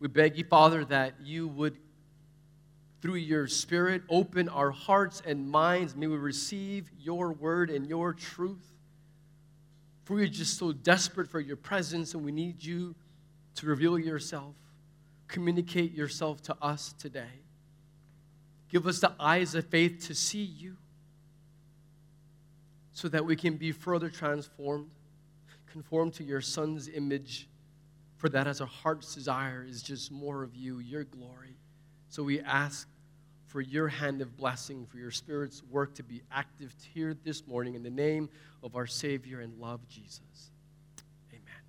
We beg you, Father, that you would, through your Spirit, open our hearts and minds. May we receive your word and your truth. For we are just so desperate for your presence, and we need you to reveal yourself, communicate yourself to us today. Give us the eyes of faith to see you so that we can be further transformed, conformed to your Son's image. For that, as our heart's desire is just more of you, your glory. So we ask for your hand of blessing, for your Spirit's work to be active here this morning in the name of our Savior and love, Jesus. Amen.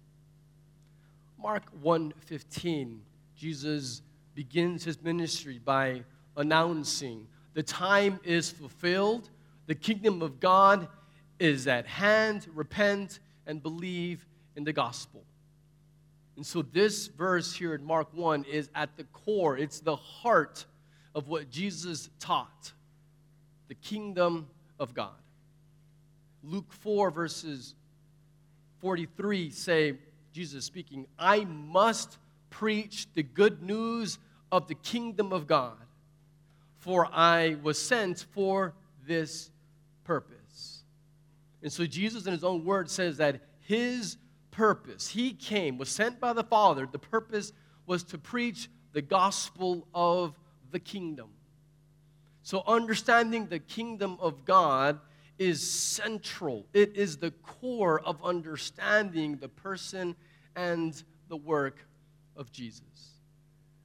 Mark 1:15, Jesus begins his ministry by announcing, The time is fulfilled, the kingdom of God is at hand. Repent and believe in the gospel. And so, this verse here in Mark 1 is at the core, it's the heart of what Jesus taught the kingdom of God. Luke 4, verses 43 say, Jesus speaking, I must preach the good news of the kingdom of God for I was sent for this purpose. And so Jesus, in his own word, says that his purpose, he came, was sent by the Father. The purpose was to preach the gospel of the kingdom. So, understanding the kingdom of God is central, it is the core of understanding the person and the work of Jesus.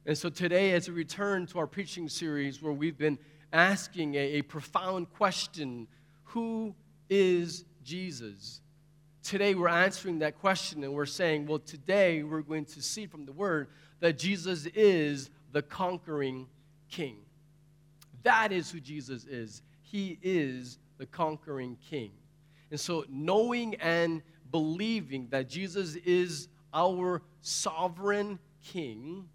And so today, as we return to our preaching series where we've been asking a, a profound question Who is Jesus? Today, we're answering that question and we're saying, well, today we're going to see from the Word that Jesus is the conquering King. That is who Jesus is. He is the conquering King. And so, knowing and believing that Jesus is our sovereign King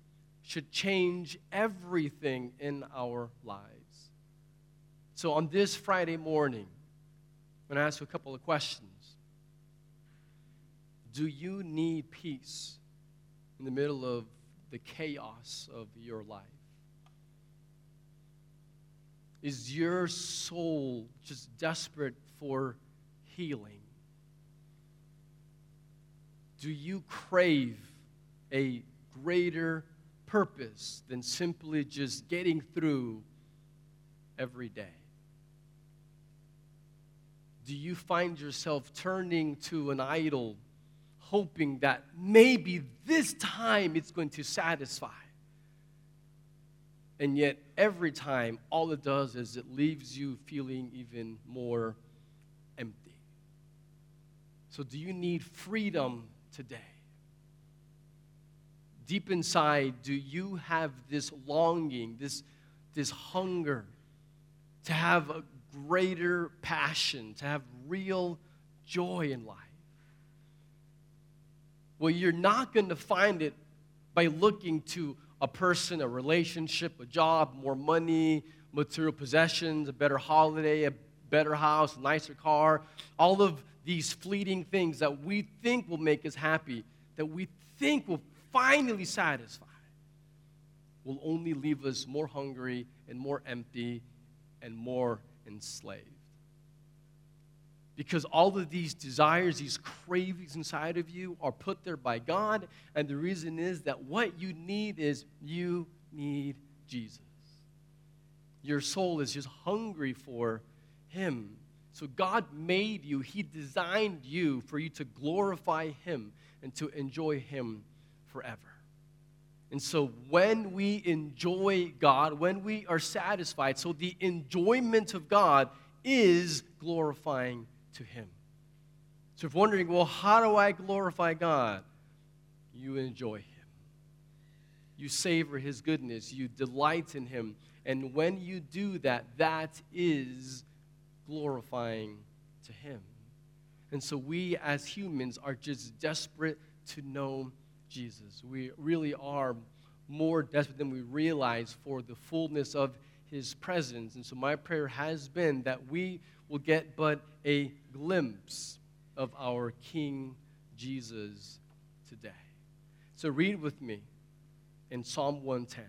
should change everything in our lives. So, on this Friday morning, I'm going to ask you a couple of questions. Do you need peace in the middle of the chaos of your life? Is your soul just desperate for healing? Do you crave a greater purpose than simply just getting through every day? Do you find yourself turning to an idol, hoping that maybe this time it's going to satisfy? And yet, every time, all it does is it leaves you feeling even more empty. So, do you need freedom today? deep inside, do you have this longing, this, this hunger to have a greater passion, to have real joy in life? Well, you're not going to find it by looking to a person, a relationship, a job, more money, material possessions, a better holiday, a better house, a nicer car, all of these fleeting things that we think will make us happy, that we think will finally satisfy, will only leave us more hungry and more empty and more enslaved. Because all of these desires, these cravings inside of you are put there by God, and the reason is that what you need is you need Jesus. Your soul is just hungry for Him. So God made you, He designed you for you to glorify Him and to enjoy Him forever. And so when we enjoy God, when we are satisfied, so the enjoyment of God is glorifying to Him. So if wondering, well, how do I glorify God? You enjoy Him. You savor His goodness. You delight in Him. And when you do that, that is glorifying to Him. And so we as humans are just desperate to know Jesus. We really are more desperate than we realize for the fullness of his presence. And so my prayer has been that we will get but a glimpse of our King Jesus today. So read with me in Psalm 110.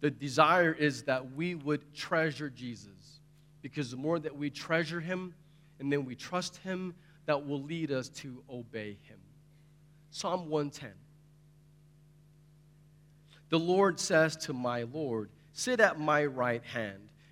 The desire is that we would treasure Jesus because the more that we treasure him and then we trust him, that will lead us to obey him. Psalm 110. The Lord says to my Lord, Sit at my right hand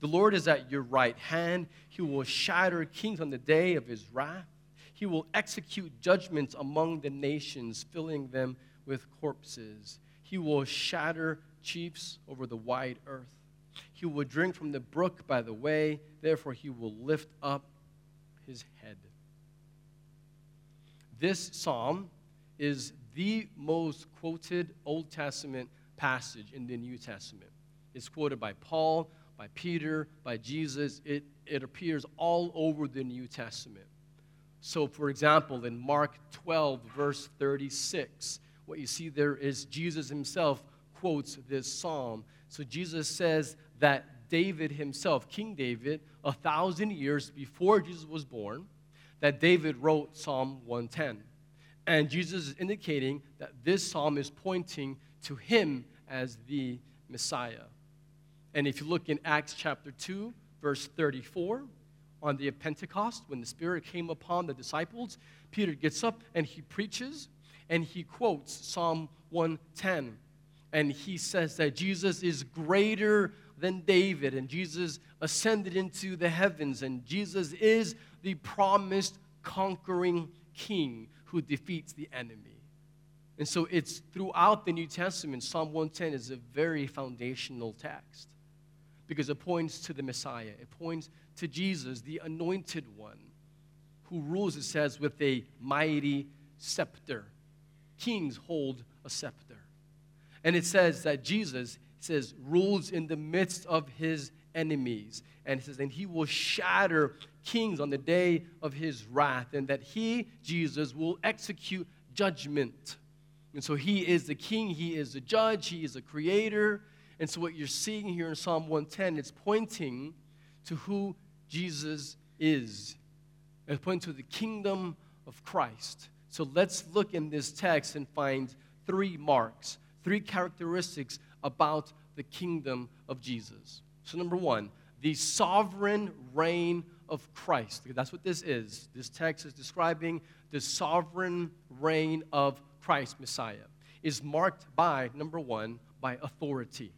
The Lord is at your right hand. He will shatter kings on the day of his wrath. He will execute judgments among the nations, filling them with corpses. He will shatter chiefs over the wide earth. He will drink from the brook by the way, therefore, he will lift up his head. This psalm is the most quoted Old Testament passage in the New Testament. It's quoted by Paul, by Peter, by Jesus. It, it appears all over the New Testament. So, for example, in Mark 12, verse 36, what you see there is Jesus himself quotes this psalm. So, Jesus says that David himself, King David, a thousand years before Jesus was born, that David wrote Psalm 110. And Jesus is indicating that this psalm is pointing to him as the Messiah. And if you look in Acts chapter 2, verse 34, on the Pentecost, when the Spirit came upon the disciples, Peter gets up and he preaches and he quotes Psalm 110. And he says that Jesus is greater than David, and Jesus ascended into the heavens, and Jesus is the promised conquering king who defeats the enemy. And so it's throughout the New Testament, Psalm 110 is a very foundational text because it points to the Messiah. It points to Jesus, the anointed one, who rules, it says, with a mighty scepter. Kings hold a scepter. And it says that Jesus says rules in the midst of his enemies. And it says, and he will shatter kings on the day of his wrath, and that he, Jesus, will execute judgment. And so he is the king, he is the judge, he is the creator. And so what you're seeing here in Psalm 110, it's pointing to who Jesus is. It's pointing to the kingdom of Christ. So let's look in this text and find three marks, three characteristics about the kingdom of Jesus. So, number one, the sovereign reign of Christ. That's what this is. This text is describing the sovereign reign of Christ, Messiah, is marked by, number one, by authority.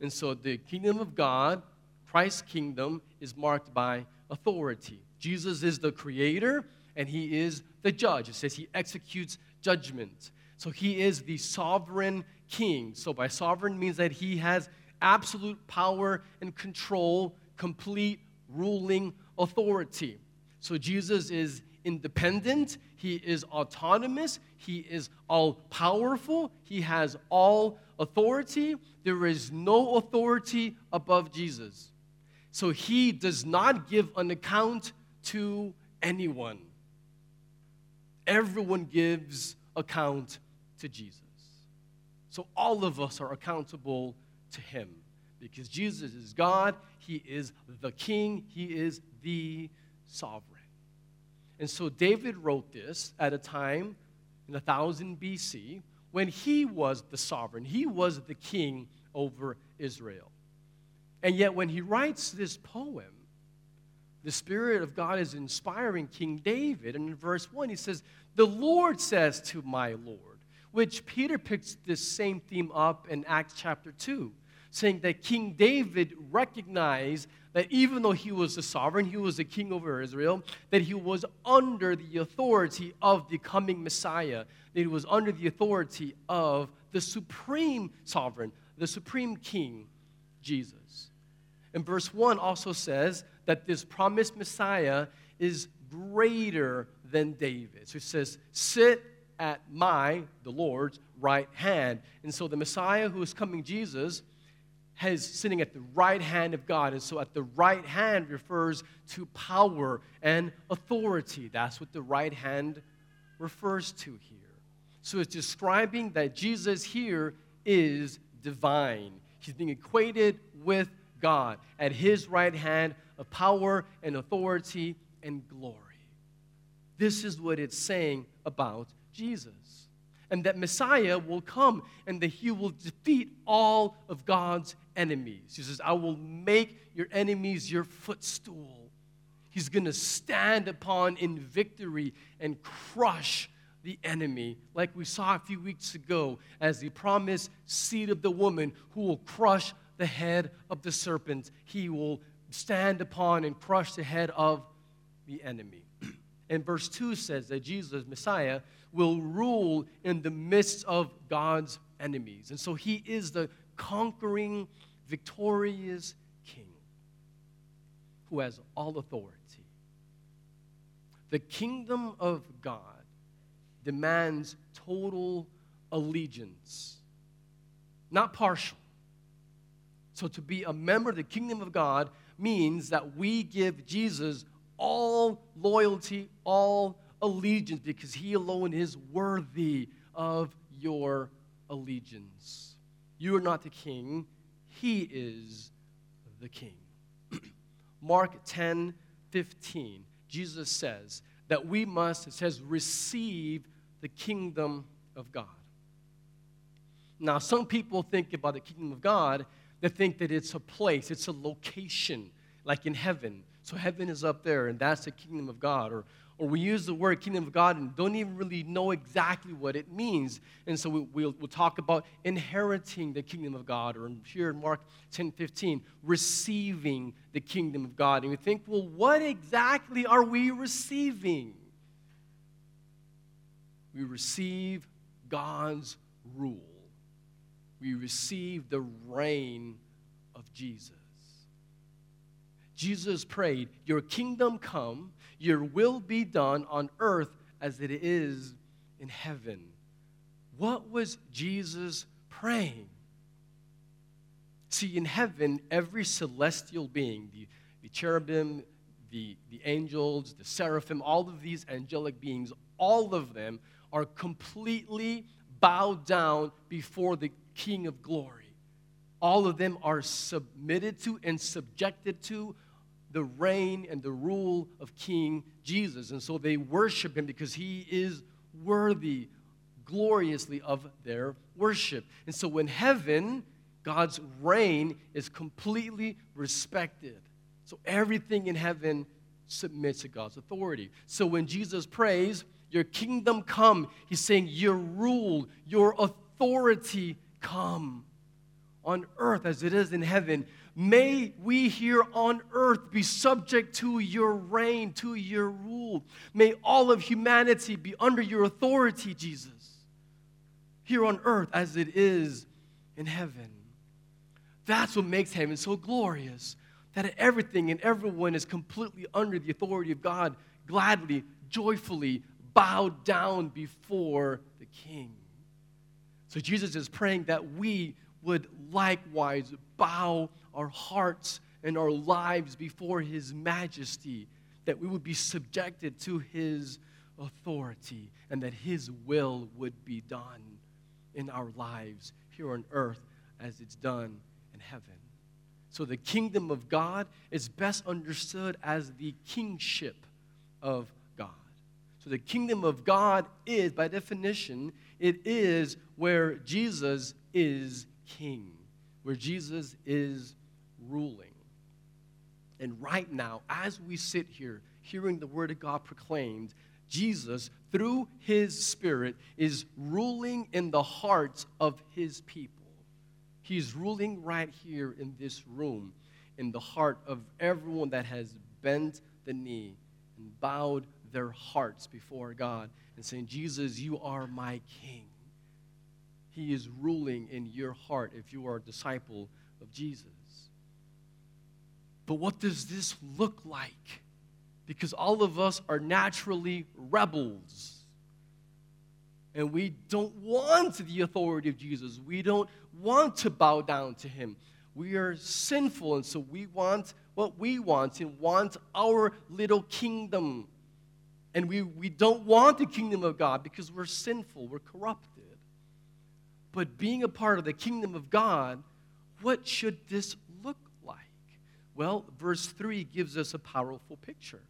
And so the kingdom of God, Christ's kingdom, is marked by authority. Jesus is the creator and he is the judge. It says he executes judgment. So he is the sovereign king. So by sovereign means that he has absolute power and control, complete ruling authority. So Jesus is independent, he is autonomous, he is all powerful, he has all authority. There is no authority above Jesus. So he does not give an account to anyone. Everyone gives account to Jesus. So all of us are accountable to him because Jesus is God, he is the king, he is the sovereign. And so David wrote this at a time in 1000 BC when he was the sovereign, he was the king over Israel. And yet, when he writes this poem, the Spirit of God is inspiring King David. And in verse 1, he says, The Lord says to my Lord, which Peter picks this same theme up in Acts chapter 2 saying that King David recognized that even though he was the sovereign, he was the king over Israel, that he was under the authority of the coming Messiah, that he was under the authority of the supreme sovereign, the supreme king, Jesus. And verse 1 also says that this promised Messiah is greater than David. So it says, Sit at my, the Lord's, right hand. And so the Messiah who is coming, Jesus, has sitting at the right hand of God. And so at the right hand refers to power and authority. That's what the right hand refers to here. So it's describing that Jesus here is divine. He's being equated with God at his right hand of power and authority and glory. This is what it's saying about Jesus. And that Messiah will come and that he will defeat all of God's enemies. He says, I will make your enemies your footstool. He's going to stand upon in victory and crush the enemy, like we saw a few weeks ago, as the promised seed of the woman who will crush the head of the serpent. He will stand upon and crush the head of the enemy. And verse 2 says that Jesus, Messiah, will rule in the midst of God's enemies. And so he is the conquering, victorious king who has all authority. The kingdom of God demands total allegiance, not partial. So, to be a member of the kingdom of God means that we give Jesus all loyalty, all allegiance, because he alone is worthy of your allegiance. You are not the king, he is the king. Mark 10 15, Jesus says that we must, it says, receive the kingdom of God. Now, some people think about the kingdom of God, they think that it's a place, it's a location, like in heaven. So heaven is up there, and that's the kingdom of God. Or, or we use the word kingdom of God and don't even really know exactly what it means. And so we, will we'll talk about inheriting the kingdom of God, or here in Mark 10 15, receiving the kingdom of God. And we think, well, what exactly are we receiving? We receive God's rule, we receive the reign of Jesus. Jesus prayed, Your kingdom come, your will be done on earth as it is in heaven. What was Jesus praying? See, in heaven, every celestial being, the, the cherubim, the, the angels, the seraphim, all of these angelic beings, all of them are completely bowed down before the King of glory. All of them are submitted to and subjected to the reign and the rule of King Jesus. And so they worship him because he is worthy gloriously of their worship. And so in heaven, God's reign is completely respected. So everything in heaven submits to God's authority. So when Jesus prays, Your kingdom come, he's saying, Your rule, your authority come on earth as it is in heaven. May we here on earth be subject to your reign, to your rule. May all of humanity be under your authority, Jesus, here on earth as it is in heaven. That's what makes heaven so glorious. That everything and everyone is completely under the authority of God, gladly, joyfully bowed down before the King. So Jesus is praying that we would likewise bow our hearts and our lives before His majesty, that we would be subjected to His authority, and that His will would be done in our lives here on earth as it's done in heaven. So, the kingdom of God is best understood as the kingship of God. So, the kingdom of God is, by definition, it is where Jesus is king, where Jesus is ruling. And right now, as we sit here hearing the word of God proclaimed, Jesus, through his Spirit, is ruling in the hearts of his people. He's ruling right here in this room, in the heart of everyone that has bent the knee and bowed their hearts before God and saying, Jesus, you are my King. He is ruling in your heart if you are a disciple of Jesus. But what does this look like? Because all of us are naturally rebels. And we don't want the authority of Jesus. We don't want to bow down to him. We are sinful, and so we want what we want and want our little kingdom. And we, we don't want the kingdom of God because we're sinful, we're corrupted. But being a part of the kingdom of God, what should this? Well, verse 3 gives us a powerful picture.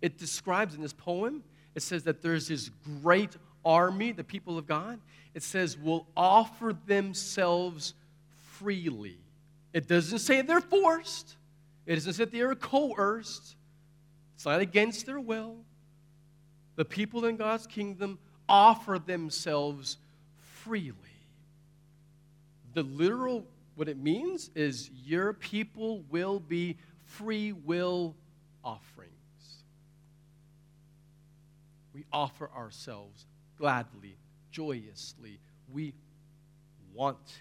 It describes in this poem, it says that there's this great army, the people of God. It says, will offer themselves freely. It doesn't say they're forced, it doesn't say they are coerced. It's not against their will. The people in God's kingdom offer themselves freely. The literal, what it means is your people will be free will offerings. We offer ourselves gladly, joyously. We want to.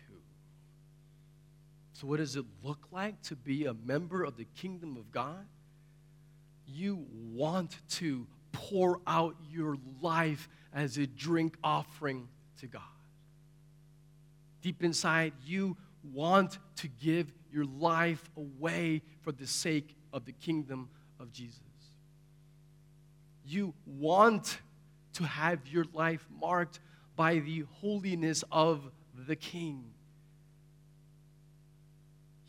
So, what does it look like to be a member of the kingdom of God? You want to pour out your life as a drink offering to God. Deep inside, you want to give your life away for the sake of the kingdom of Jesus. You want to have your life marked by the holiness of the King.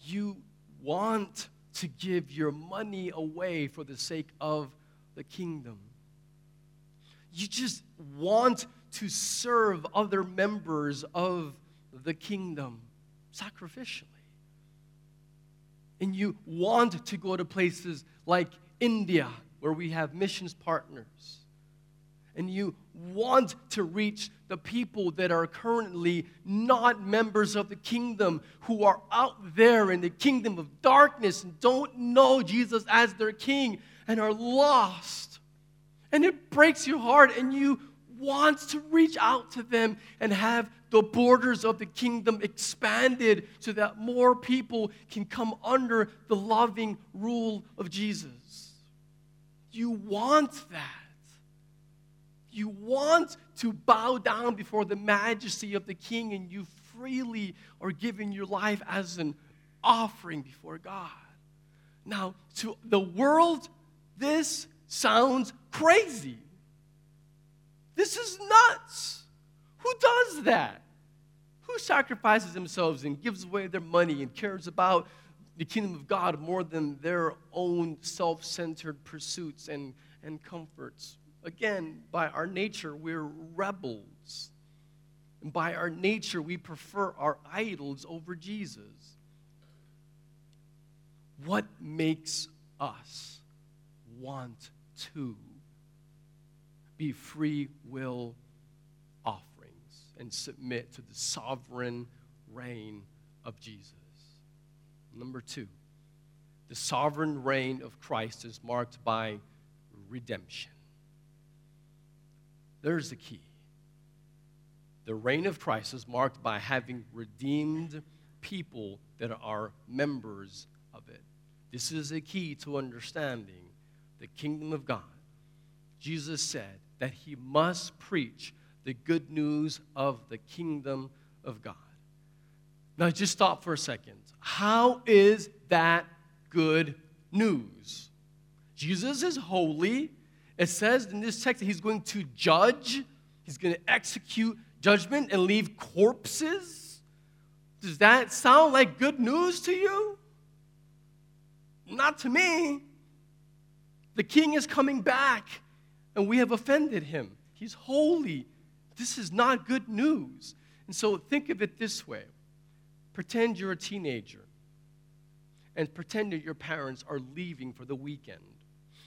You want to give your money away for the sake of the kingdom. You just want to serve other members of the kingdom sacrificially. And you want to go to places like India, where we have missions partners. And you want to reach the people that are currently not members of the kingdom, who are out there in the kingdom of darkness and don't know Jesus as their king and are lost. And it breaks your heart, and you want to reach out to them and have the borders of the kingdom expanded so that more people can come under the loving rule of Jesus. You want that. You want to bow down before the majesty of the king, and you freely are giving your life as an offering before God. Now, to the world, this sounds crazy. This is nuts. Who does that? Who sacrifices themselves and gives away their money and cares about the kingdom of God more than their own self centered pursuits and, and comforts? Again, by our nature, we're rebels. And by our nature, we prefer our idols over Jesus. What makes us want to be free will and submit to the sovereign reign of Jesus. Number two, the sovereign reign of Christ is marked by redemption. There's the key. The reign of Christ is marked by having redeemed people that are members of it. This is a key to understanding the kingdom of God. Jesus said, that he must preach the good news of the kingdom of God. Now, just stop for a second. How is that good news? Jesus is holy. It says in this text that he's going to judge, he's going to execute judgment and leave corpses. Does that sound like good news to you? Not to me. The king is coming back and we have offended him. He's holy. This is not good news. And so think of it this way pretend you're a teenager and pretend that your parents are leaving for the weekend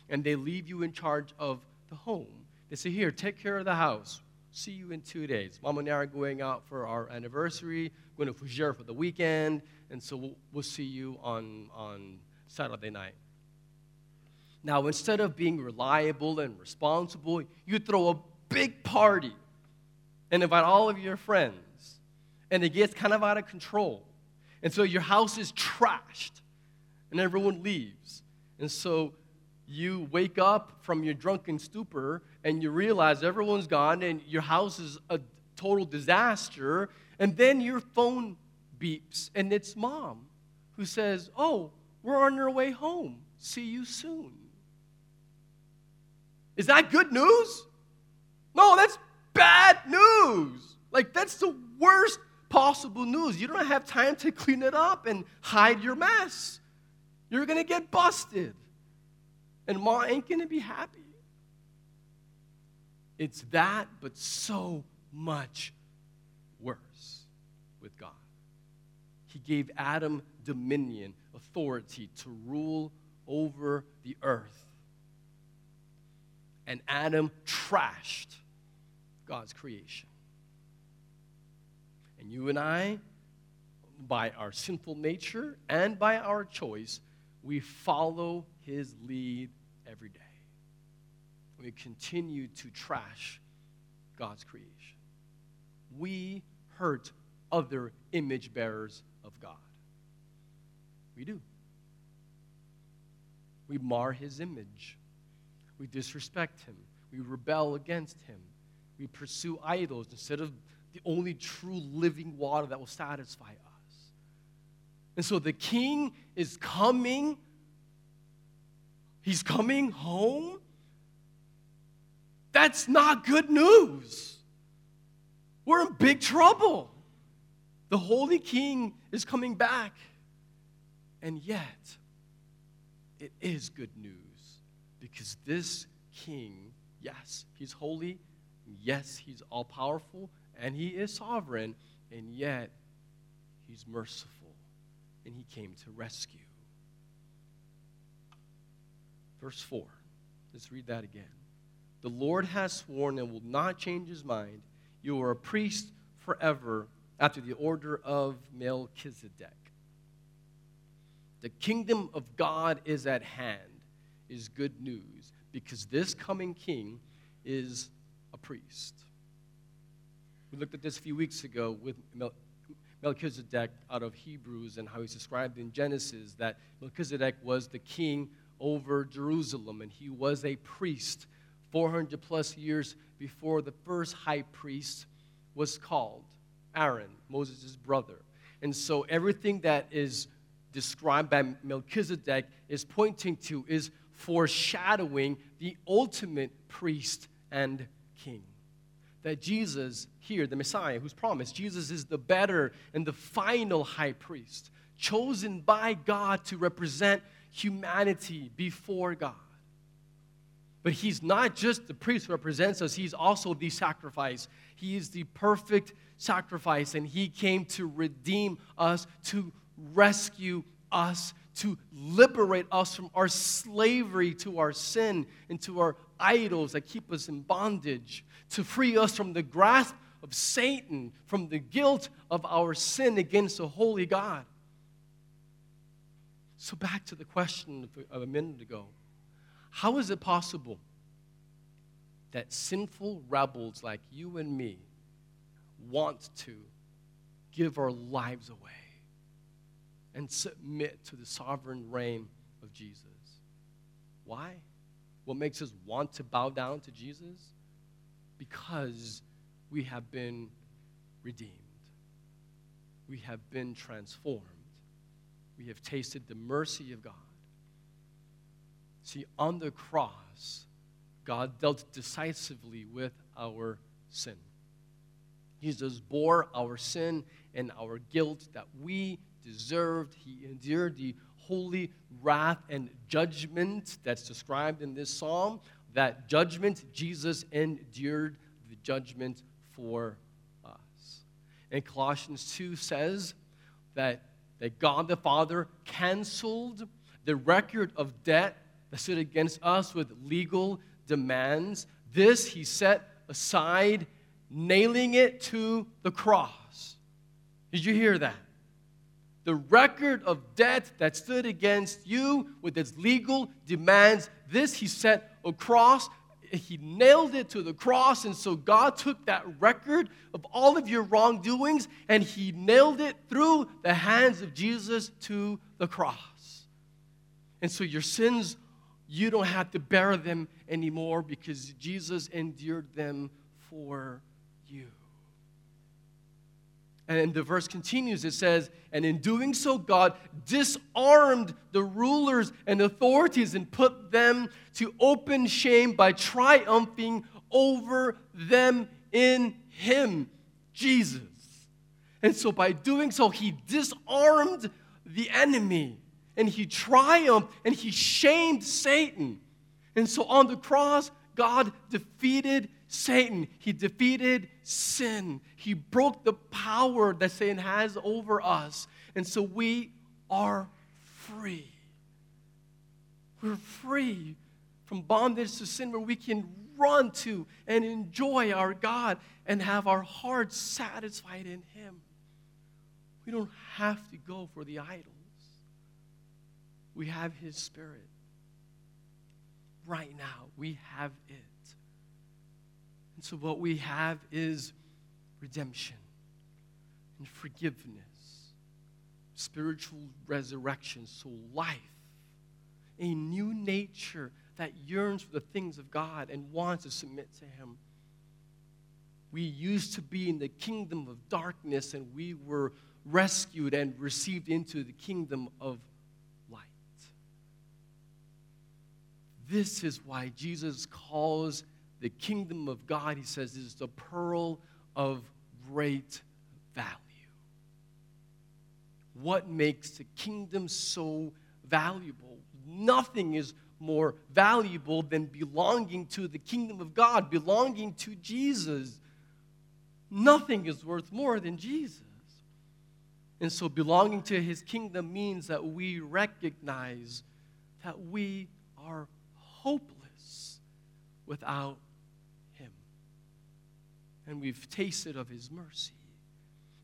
and they leave you in charge of the home. They say, Here, take care of the house. See you in two days. Mom and I are going out for our anniversary, going to Fougere for the weekend, and so we'll, we'll see you on, on Saturday night. Now, instead of being reliable and responsible, you throw a big party and invite all of your friends. And it gets kind of out of control. And so your house is trashed and everyone leaves. And so you wake up from your drunken stupor and you realize everyone's gone and your house is a total disaster. And then your phone beeps and it's mom who says, Oh, we're on our way home. See you soon. Is that good news? No, that's bad news. Like, that's the worst possible news. You don't have time to clean it up and hide your mess. You're going to get busted. And Ma ain't going to be happy. It's that, but so much worse with God. He gave Adam dominion, authority to rule over the earth. And Adam trashed God's creation. And you and I, by our sinful nature and by our choice, we follow his lead every day we continue to trash God's creation. We hurt other image bearers of God. We do. We mar his image. We disrespect him. We rebel against him. We pursue idols instead of the only true living water that will satisfy us. And so the king is coming. He's coming home that's not good news. We're in big trouble. The Holy King is coming back. And yet, it is good news because this King, yes, he's holy, yes, he's all powerful, and he is sovereign, and yet, he's merciful, and he came to rescue. Verse 4. Let's read that again. The Lord has sworn and will not change his mind. You are a priest forever after the order of Melchizedek. The kingdom of God is at hand, is good news, because this coming king is a priest. We looked at this a few weeks ago with Melchizedek out of Hebrews and how he's described in Genesis that Melchizedek was the king over Jerusalem and he was a priest 400 plus years before the first high priest was called Aaron, Moses' brother. And so everything that is described by Melchizedek is pointing to, is foreshadowing the ultimate priest and king. That Jesus, here, the Messiah, who's promised, Jesus is the better and the final high priest, chosen by God to represent humanity before God. But he's not just the priest who represents us, he's also the sacrifice. He is the perfect sacrifice, and he came to redeem us, to rescue us, to liberate us from our slavery to our sin and to our idols that keep us in bondage, to free us from the grasp of Satan, from the guilt of our sin against a holy God. So, back to the question of a minute ago how is it possible that sinful rebels like you and me want to give our lives away and submit to the sovereign reign of Jesus? Why? What makes us want to bow down to Jesus? Because we have been redeemed. We have been transformed. We have tasted the mercy of God. See, on the cross, God dealt decisively with our sin. Jesus bore our sin and our guilt that we deserved. He endured the holy wrath and judgment that's described in this psalm. That judgment, Jesus endured the judgment for us. And Colossians 2 says that, that God the Father canceled the record of debt that stood against us with legal demands. This he set aside, nailing it to the cross. Did you hear that? The record of debt that stood against you with its legal demands, this he set across. He nailed it to the cross, and so God took that record of all of your wrongdoings and he nailed it through the hands of Jesus to the cross. And so your sins you don't have to bear them anymore because Jesus endured them for you. And the verse continues it says, And in doing so, God disarmed the rulers and authorities and put them to open shame by triumphing over them in Him, Jesus. And so, by doing so, He disarmed the enemy and He triumphed and He shamed Satan. And so, on the cross, God defeated Satan. He defeated sin. He broke the power that Satan has over us. And so we are free. We're free from bondage to sin where we can run to and enjoy our God and have our hearts satisfied in Him. We don't have to go for the idols. We have His Spirit. Right now, we have it. And so, what we have is redemption and forgiveness, spiritual resurrection, so life, a new nature that yearns for the things of God and wants to submit to Him. We used to be in the kingdom of darkness and we were rescued and received into the kingdom of light. This is why Jesus calls the kingdom of God, he says, is the pearl of great value. What makes the kingdom so valuable? Nothing is more valuable than belonging to the kingdom of God, belonging to Jesus. Nothing is worth more than Jesus. And so, belonging to his kingdom means that we recognize that we are hopeless without Him. and we've tasted of his mercy.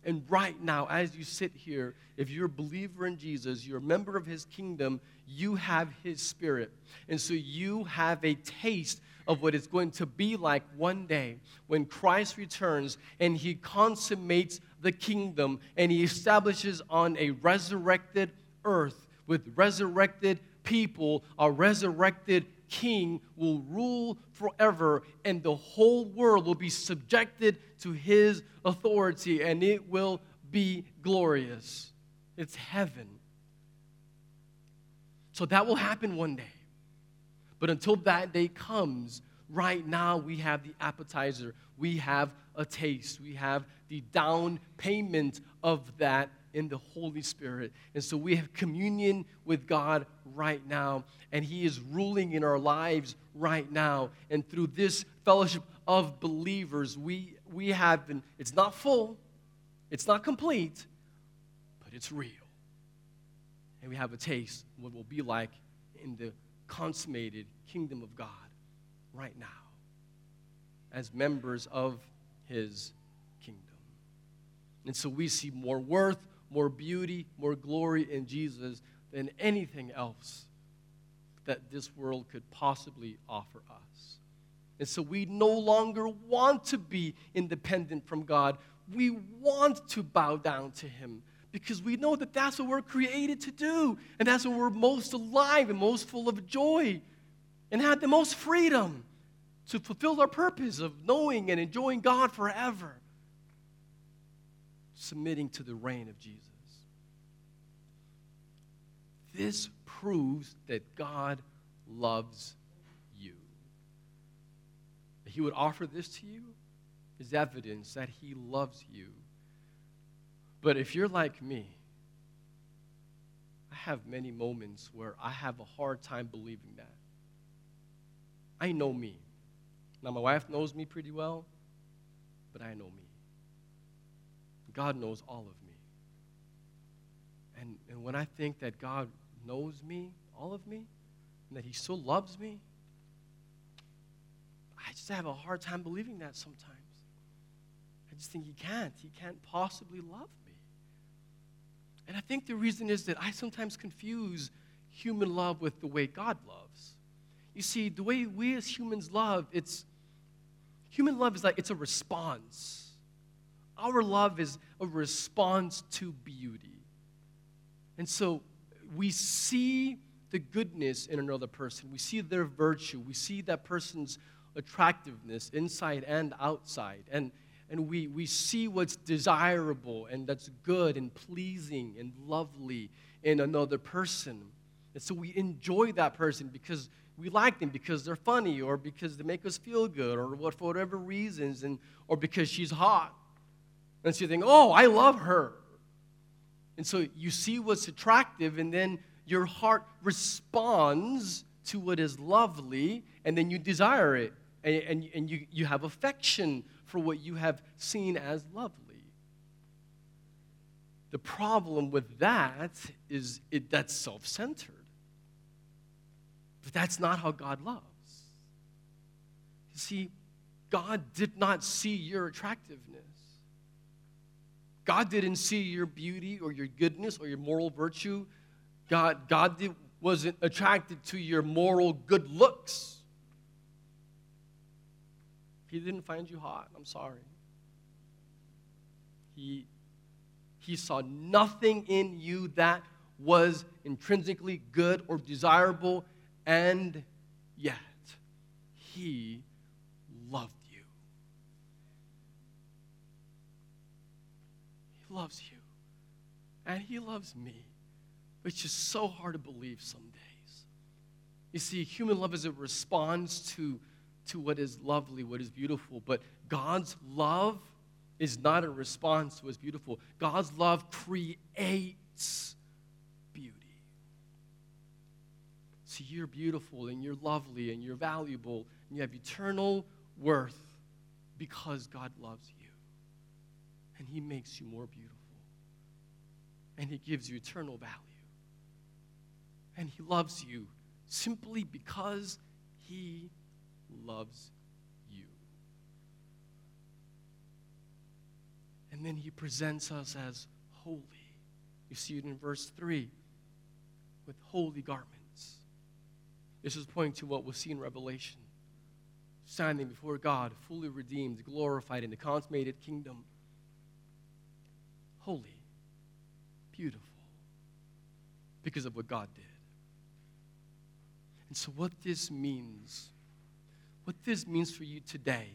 And right now, as you sit here, if you're a believer in Jesus, you're a member of his kingdom, you have his spirit. And so you have a taste of what it's going to be like one day when Christ returns and he consummates the kingdom and he establishes on a resurrected earth with resurrected people, a resurrected king will rule forever, and the whole world will be subjected to his authority, and it will be glorious. It's heaven. So that will happen one day. But until that day comes, right now we have the appetizer, we have a taste, we have the down payment of that in the Holy Spirit. And so we have communion with God right now, and He is ruling in our lives right now. And through this fellowship of believers, we, we have been, it's not full, it's not complete, but it's real. And we have a taste what will be like in the consummated kingdom of God right now as members of His kingdom. And so we see more worth, more beauty, more glory in Jesus than anything else that this world could possibly offer us. And so we no longer want to be independent from God. We want to bow down to Him because we know that that's what we're created to do. And that's when we're most alive and most full of joy and have the most freedom to fulfill our purpose of knowing and enjoying God forever submitting to the reign of Jesus. This proves that God loves you. That He would offer this to you is evidence that He loves you. But if you're like me, I have many moments where I have a hard time believing that. I know me. Now, my wife knows me pretty well, but I know me. God knows all of me. And, and when I think that God knows me, all of me, and that He still loves me, I just have a hard time believing that sometimes. I just think He can't. He can't possibly love me. And I think the reason is that I sometimes confuse human love with the way God loves. You see, the way we as humans love, it's human love is like it's a response. Our love is a response to beauty. And so we see the goodness in another person, we see their virtue, we see that person's attractiveness inside and outside. And and we, we see what's desirable and that's good and pleasing and lovely in another person. And so we enjoy that person because we like them because they're funny or because they make us feel good or for whatever reasons and, or because she's hot. And so you think, oh, I love her. And so you see what's attractive, and then your heart responds to what is lovely, and then you desire it, and, and, and you, you have affection for what you have seen as lovely. The problem with that is it, that's self centered. But that's not how God loves. You see, God did not see your attractiveness. God didn't see your beauty or your goodness or your moral virtue. God, God did, wasn't attracted to your moral good looks. He didn't find you hot. I'm sorry. He, he saw nothing in you that was intrinsically good or desirable and yet, He loved loves you. And He loves me. Which is so hard to believe some days. You see, human love is a response to, to what is lovely, what is beautiful. But God's love is not a response to what's beautiful. God's love creates beauty. See, you're beautiful and you're lovely and you're valuable and you have eternal worth because God loves you. And He makes you more beautiful. And He gives you eternal value. And He loves you simply because He loves you. And then He presents us as holy. You see it in verse 3 with holy garments. This is pointing to what we'll see in Revelation standing before God, fully redeemed, glorified in the consummated kingdom. Holy, beautiful, because of what God did. And so, what this means, what this means for you today,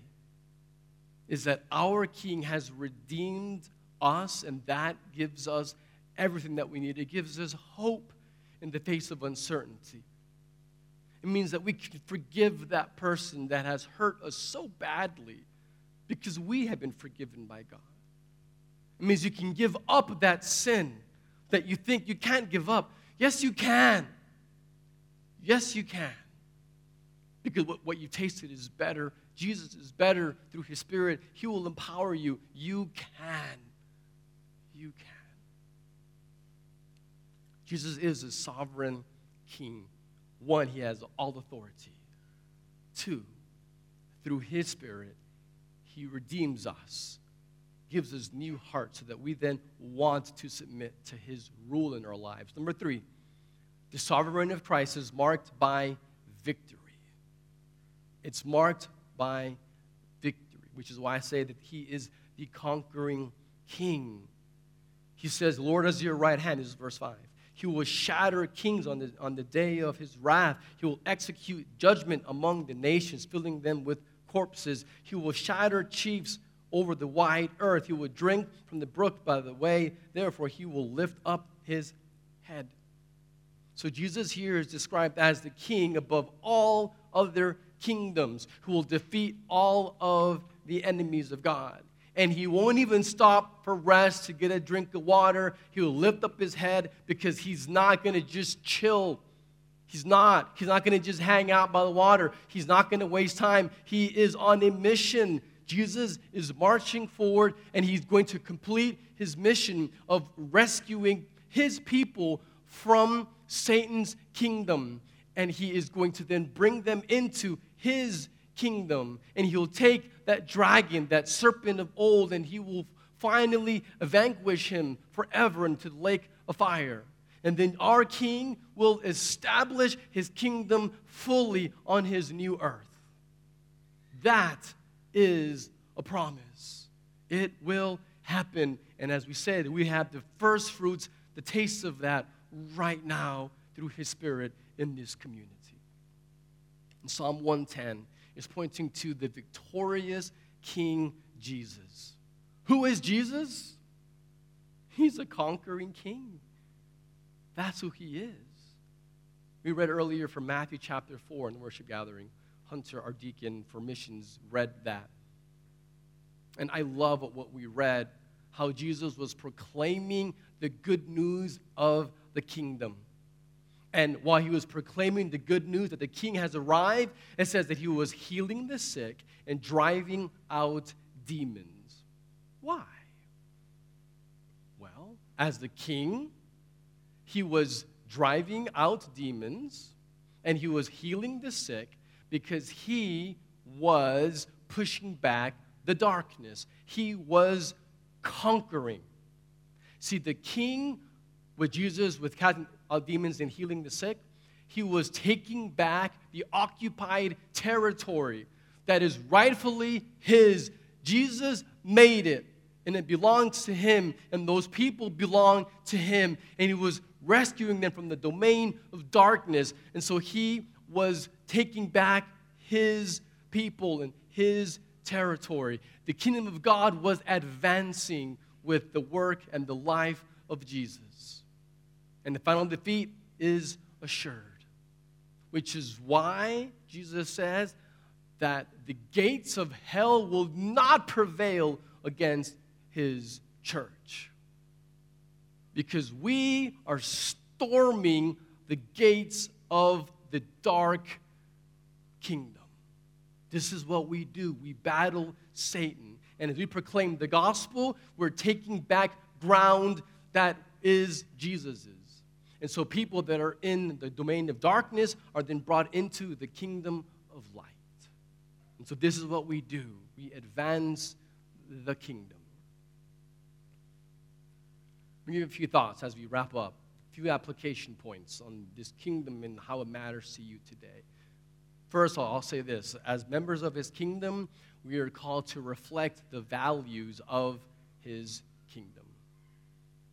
is that our King has redeemed us, and that gives us everything that we need. It gives us hope in the face of uncertainty. It means that we can forgive that person that has hurt us so badly because we have been forgiven by God. Means you can give up that sin that you think you can't give up. Yes, you can. Yes, you can. Because what, what you tasted is better. Jesus is better through his Spirit. He will empower you. You can. You can. Jesus is a sovereign king. One, he has all authority. Two, through his spirit, he redeems us, gives us new hearts so that we then want to submit to his rule in our lives. Number three, the sovereignty of Christ is marked by victory. It's marked by victory, which is why I say that he is the conquering king. He says, Lord is your right hand, this is verse 5. He will shatter kings on the, on the day of his wrath. He will execute judgment among the nations, filling them with corpses. He will shatter chiefs over the wide earth. He will drink from the brook by the way. Therefore, he will lift up his head. So, Jesus here is described as the king above all other kingdoms who will defeat all of the enemies of God and he won't even stop for rest to get a drink of water. He'll lift up his head because he's not going to just chill. He's not. He's not going to just hang out by the water. He's not going to waste time. He is on a mission. Jesus is marching forward and he's going to complete his mission of rescuing his people from Satan's kingdom. And he is going to then bring them into his kingdom. And he'll take that dragon, that serpent of old, and he will finally vanquish him forever into the lake of fire. And then our king will establish his kingdom fully on his new earth. That is a promise. It will happen. And as we said, we have the first fruits, the taste of that right now through his spirit in this community. In Psalm 110, is pointing to the victorious King Jesus. Who is Jesus? He's a conquering king. That's who he is. We read earlier from Matthew chapter 4 in the worship gathering. Hunter, our deacon for missions, read that. And I love what we read how Jesus was proclaiming the good news of the kingdom. And while he was proclaiming the good news that the king has arrived, it says that he was healing the sick and driving out demons. Why? Well, as the king, he was driving out demons and he was healing the sick because he was pushing back the darkness. He was conquering. See, the king with Jesus, with casting out demons and healing the sick, he was taking back the occupied territory that is rightfully his. Jesus made it, and it belongs to him, and those people belong to him, and he was rescuing them from the domain of darkness. And so he was taking back his people and his territory. The kingdom of God was advancing with the work and the life of Jesus. And the final defeat is assured, which is why Jesus says that the gates of hell will not prevail against his church. Because we are storming the gates of the dark kingdom. This is what we do. We battle Satan. And as we proclaim the gospel, we're taking back ground that is Jesus's. And so people that are in the domain of darkness are then brought into the kingdom of light. And so this is what we do we advance the kingdom. We give a few thoughts as we wrap up, a few application points on this kingdom and how it matters to you today. First of all, I'll say this as members of his kingdom, we are called to reflect the values of his kingdom.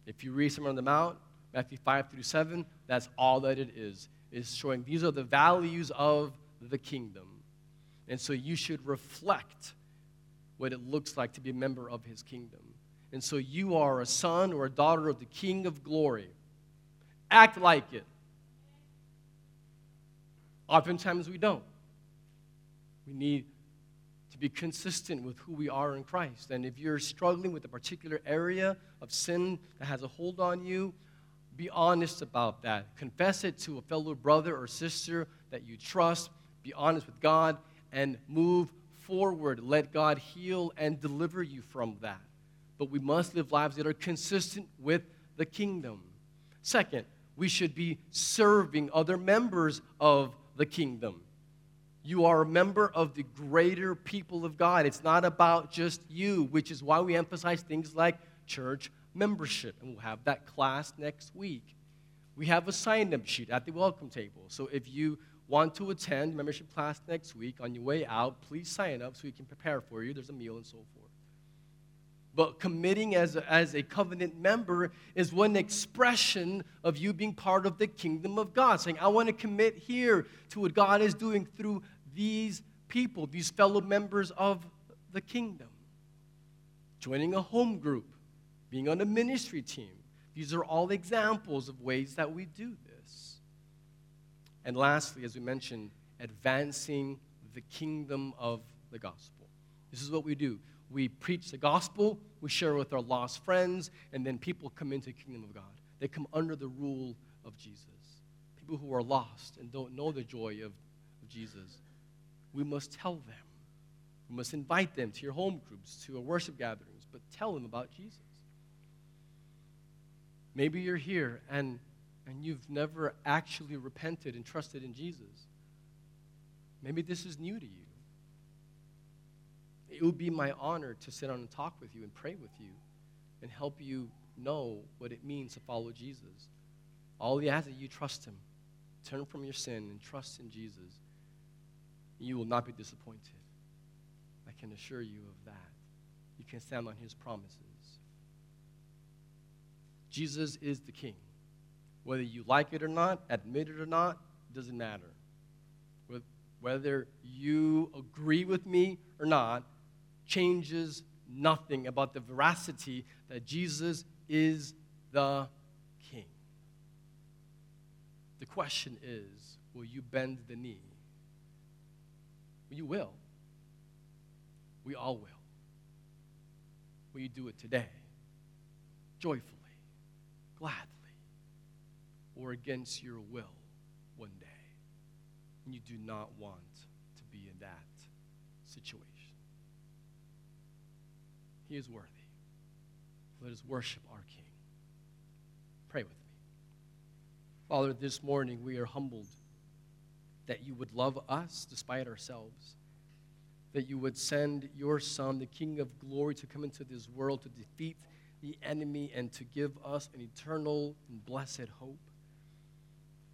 If you read Sermon on the Mount, Matthew 5 through 7, that's all that it is. It's showing these are the values of the kingdom. And so you should reflect what it looks like to be a member of his kingdom. And so you are a son or a daughter of the King of glory. Act like it. Oftentimes we don't. We need to be consistent with who we are in Christ. And if you're struggling with a particular area of sin that has a hold on you, be honest about that. Confess it to a fellow brother or sister that you trust. Be honest with God and move forward. Let God heal and deliver you from that. But we must live lives that are consistent with the kingdom. Second, we should be serving other members of the kingdom. You are a member of the greater people of God. It's not about just you, which is why we emphasize things like church membership. And we'll have that class next week. We have a sign up sheet at the welcome table. So if you want to attend membership class next week on your way out, please sign up so we can prepare for you. There's a meal and so forth. But committing as a, as a covenant member is one expression of you being part of the kingdom of God, saying, I want to commit here to what God is doing through these people, these fellow members of the kingdom. Joining a home group, being on a ministry team. These are all examples of ways that we do this. And lastly, as we mentioned, advancing the kingdom of the gospel. This is what we do we preach the gospel, we share with our lost friends, and then people come into the kingdom of God. They come under the rule of Jesus. People who are lost and don't know the joy of, of Jesus, we must tell them. We must invite them to your home groups, to our worship gatherings, but tell them about Jesus. Maybe you're here and, and you've never actually repented and trusted in Jesus. Maybe this is new to you it would be my honor to sit down and talk with you and pray with you and help you know what it means to follow Jesus. All he asks is you trust him. Turn from your sin and trust in Jesus. You will not be disappointed. I can assure you of that. You can stand on his promises. Jesus is the king. Whether you like it or not, admit it or not, doesn't matter. Whether you agree with me or not, changes nothing about the veracity that Jesus is the King. The question is will you bend the knee? You will. We all will. Will you do it today? Joyfully, gladly, or against your will one day? And you do not want to be in that situation. He is worthy. Let us worship our King. Pray with me. Father, this morning we are humbled that you would love us despite ourselves, that you would send your Son, the King of glory, to come into this world to defeat the enemy and to give us an eternal and blessed hope.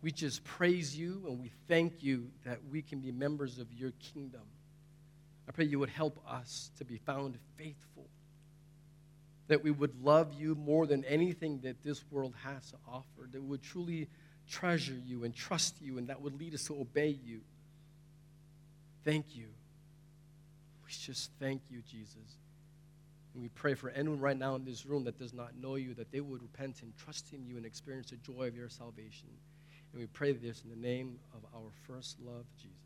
We just praise you and we thank you that we can be members of your kingdom. I pray you would help us to be found faithful, that we would love you more than anything that this world has to offer, that we would truly treasure you and trust you, and that would lead us to obey you. Thank you. We just thank you, Jesus. And we pray for anyone right now in this room that does not know you, that they would repent and trust in you and experience the joy of your salvation. And we pray this in the name of our first love, Jesus.